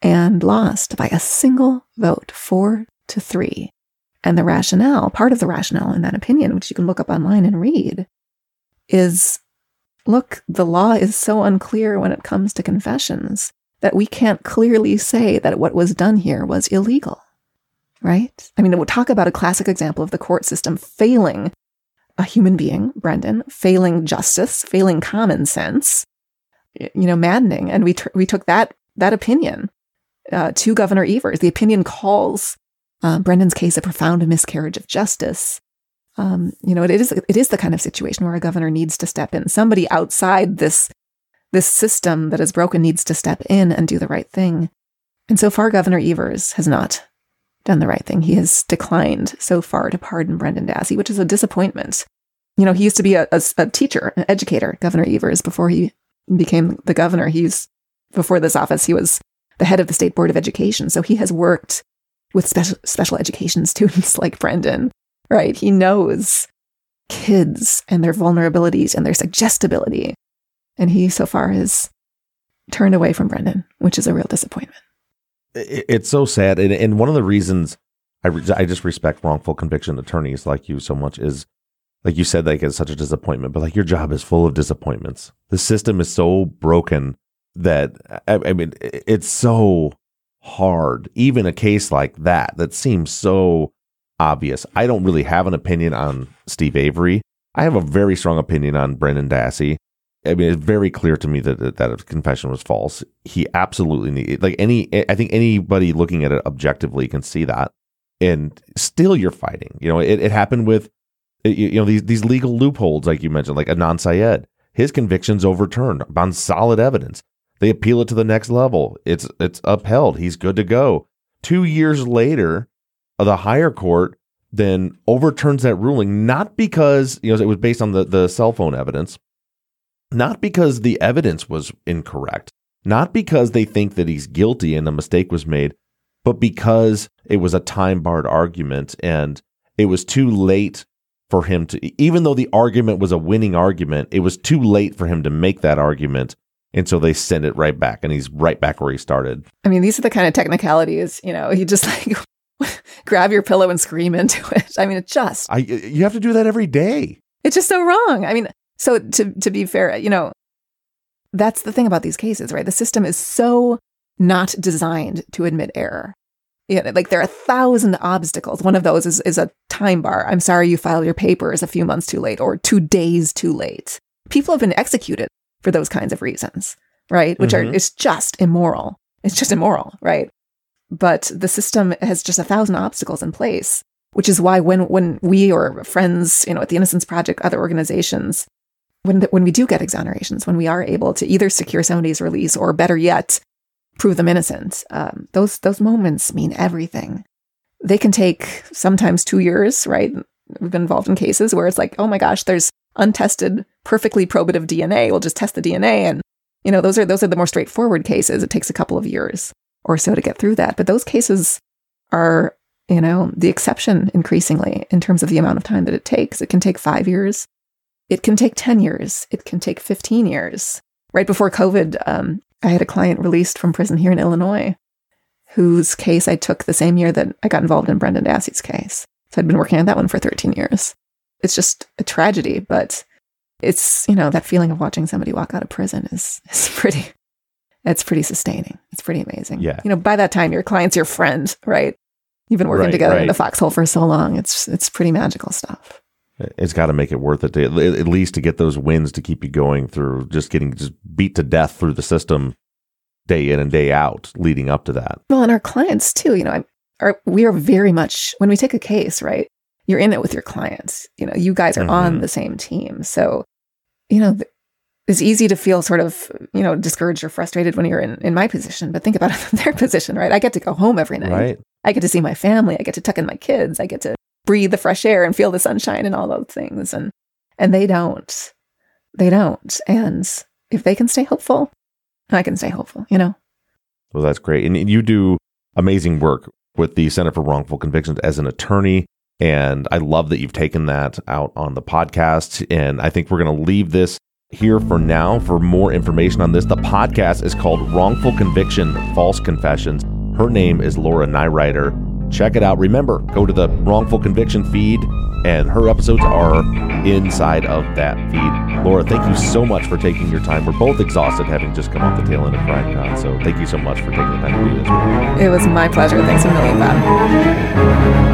and lost by a single vote, four to three. And the rationale, part of the rationale in that opinion, which you can look up online and read, is look, the law is so unclear when it comes to confessions that we can't clearly say that what was done here was illegal. Right? I mean, we'll talk about a classic example of the court system failing a human being, Brendan, failing justice, failing common sense. You know, maddening. And we tr- we took that that opinion uh, to Governor Evers. The opinion calls uh, Brendan's case a profound miscarriage of justice. Um, you know, it is it is the kind of situation where a governor needs to step in. Somebody outside this this system that is broken needs to step in and do the right thing. And so far, Governor Evers has not done the right thing. He has declined so far to pardon Brendan Dassey, which is a disappointment. You know, he used to be a, a, a teacher, an educator, Governor Evers, before he became the governor. He's before this office, he was the head of the state board of education. So he has worked with special special education students like Brendan, right? He knows kids and their vulnerabilities and their suggestibility. And he so far has turned away from Brendan, which is a real disappointment. it's so sad and, one of the reasons I, re- I just respect wrongful conviction attorneys like you so much is like you said like it's such a disappointment but like your job is full of disappointments the system is so broken that I, I mean it's so hard even a case like that that seems so obvious i don't really have an opinion on steve avery i have a very strong opinion on brendan dassey I mean, it's very clear to me that that, that confession was false. He absolutely need like any. I think anybody looking at it objectively can see that. And still, you're fighting. You know, it, it happened with you know these these legal loopholes, like you mentioned, like Adnan Syed. His conviction's overturned on solid evidence. They appeal it to the next level. It's it's upheld. He's good to go. Two years later, the higher court then overturns that ruling, not because you know it was based on the the cell phone evidence not because the evidence was incorrect, not because they think that he's guilty and a mistake was made, but because it was a time barred argument and it was too late for him to, even though the argument was a winning argument, it was too late for him to make that argument. And so they send it right back and he's right back where he started. I mean, these are the kind of technicalities, you know, you just like grab your pillow and scream into it. I mean, it just, I, you have to do that every day. it's just so wrong. I mean, so to, to be fair, you know, that's the thing about these cases, right? The system is so not designed to admit error. Yeah, like there are a thousand obstacles. One of those is, is a time bar. I'm sorry you filed your papers a few months too late or two days too late. People have been executed for those kinds of reasons, right? Which Mhm. are it's just immoral. It's just immoral, right? But the system has just a thousand obstacles in place, which is why when when we or friends, you know, at the Innocence Project, other organizations, when the, when we do get exonerations, when we are able to either secure somebody's release or better yet, prove them innocent, um, those those moments mean everything. They can take sometimes two years, right? We've been involved in cases where it's like, oh my gosh, there's untested perfectly probative DNA. We'll just test the DNA. And, you know, those are, those are the more straightforward cases. It takes a couple of years or so to get through that. But those cases are, you know, the exception increasingly in terms of the amount of time that it takes. It can take five years. It can take 10 years. It can take 15 years. Right before COVID, um, I had a client released from prison here in Illinois whose case I took the same year that I got involved in Brendan Dassey's case. So I'd been working on that one for 13 years. It's just a tragedy, but it's, you know, that feeling of watching somebody walk out of prison is, is pretty, it's pretty sustaining. It's pretty amazing. Yeah. You know, by that time, your client's your friend, right? You've been working Right, together in the foxhole for so long. It's, it's pretty magical stuff. It's got to make it worth it to at least to get those wins to keep you going through just getting just beat to death through the system day in and day out leading up to that. Well, and our clients too, you know, are, we are very much, when we take a case, right? You're in it with your clients. You know, you guys are on Mhm. the same team. So, you know, th- it's easy to feel sort of, you know, discouraged or frustrated when you're in, in my position, but think about it from their position, right? I get to go home every night. Right? I get to see my family. I get to tuck in my kids. I get to breathe the fresh air and feel the sunshine and all those things. And, and they don't, they don't. And if they can stay hopeful, I can stay hopeful, you know? Well, that's great. And you do amazing work with the Center for Wrongful Convictions as an attorney. And I love that you've taken that out on the podcast. And I think we're going to leave this here for now. For more information on this, the podcast is called Wrongful Conviction False Confessions. Her name is Laura Nirider. Check it out. Remember, go to the Wrongful Conviction feed, and her episodes are inside of that feed. Laura, thank you so much for taking your time. We're both exhausted having just come off the tail end of CrimeCon, so thank you so much for taking the time to do this. It was my pleasure. Thanks a million, Bob.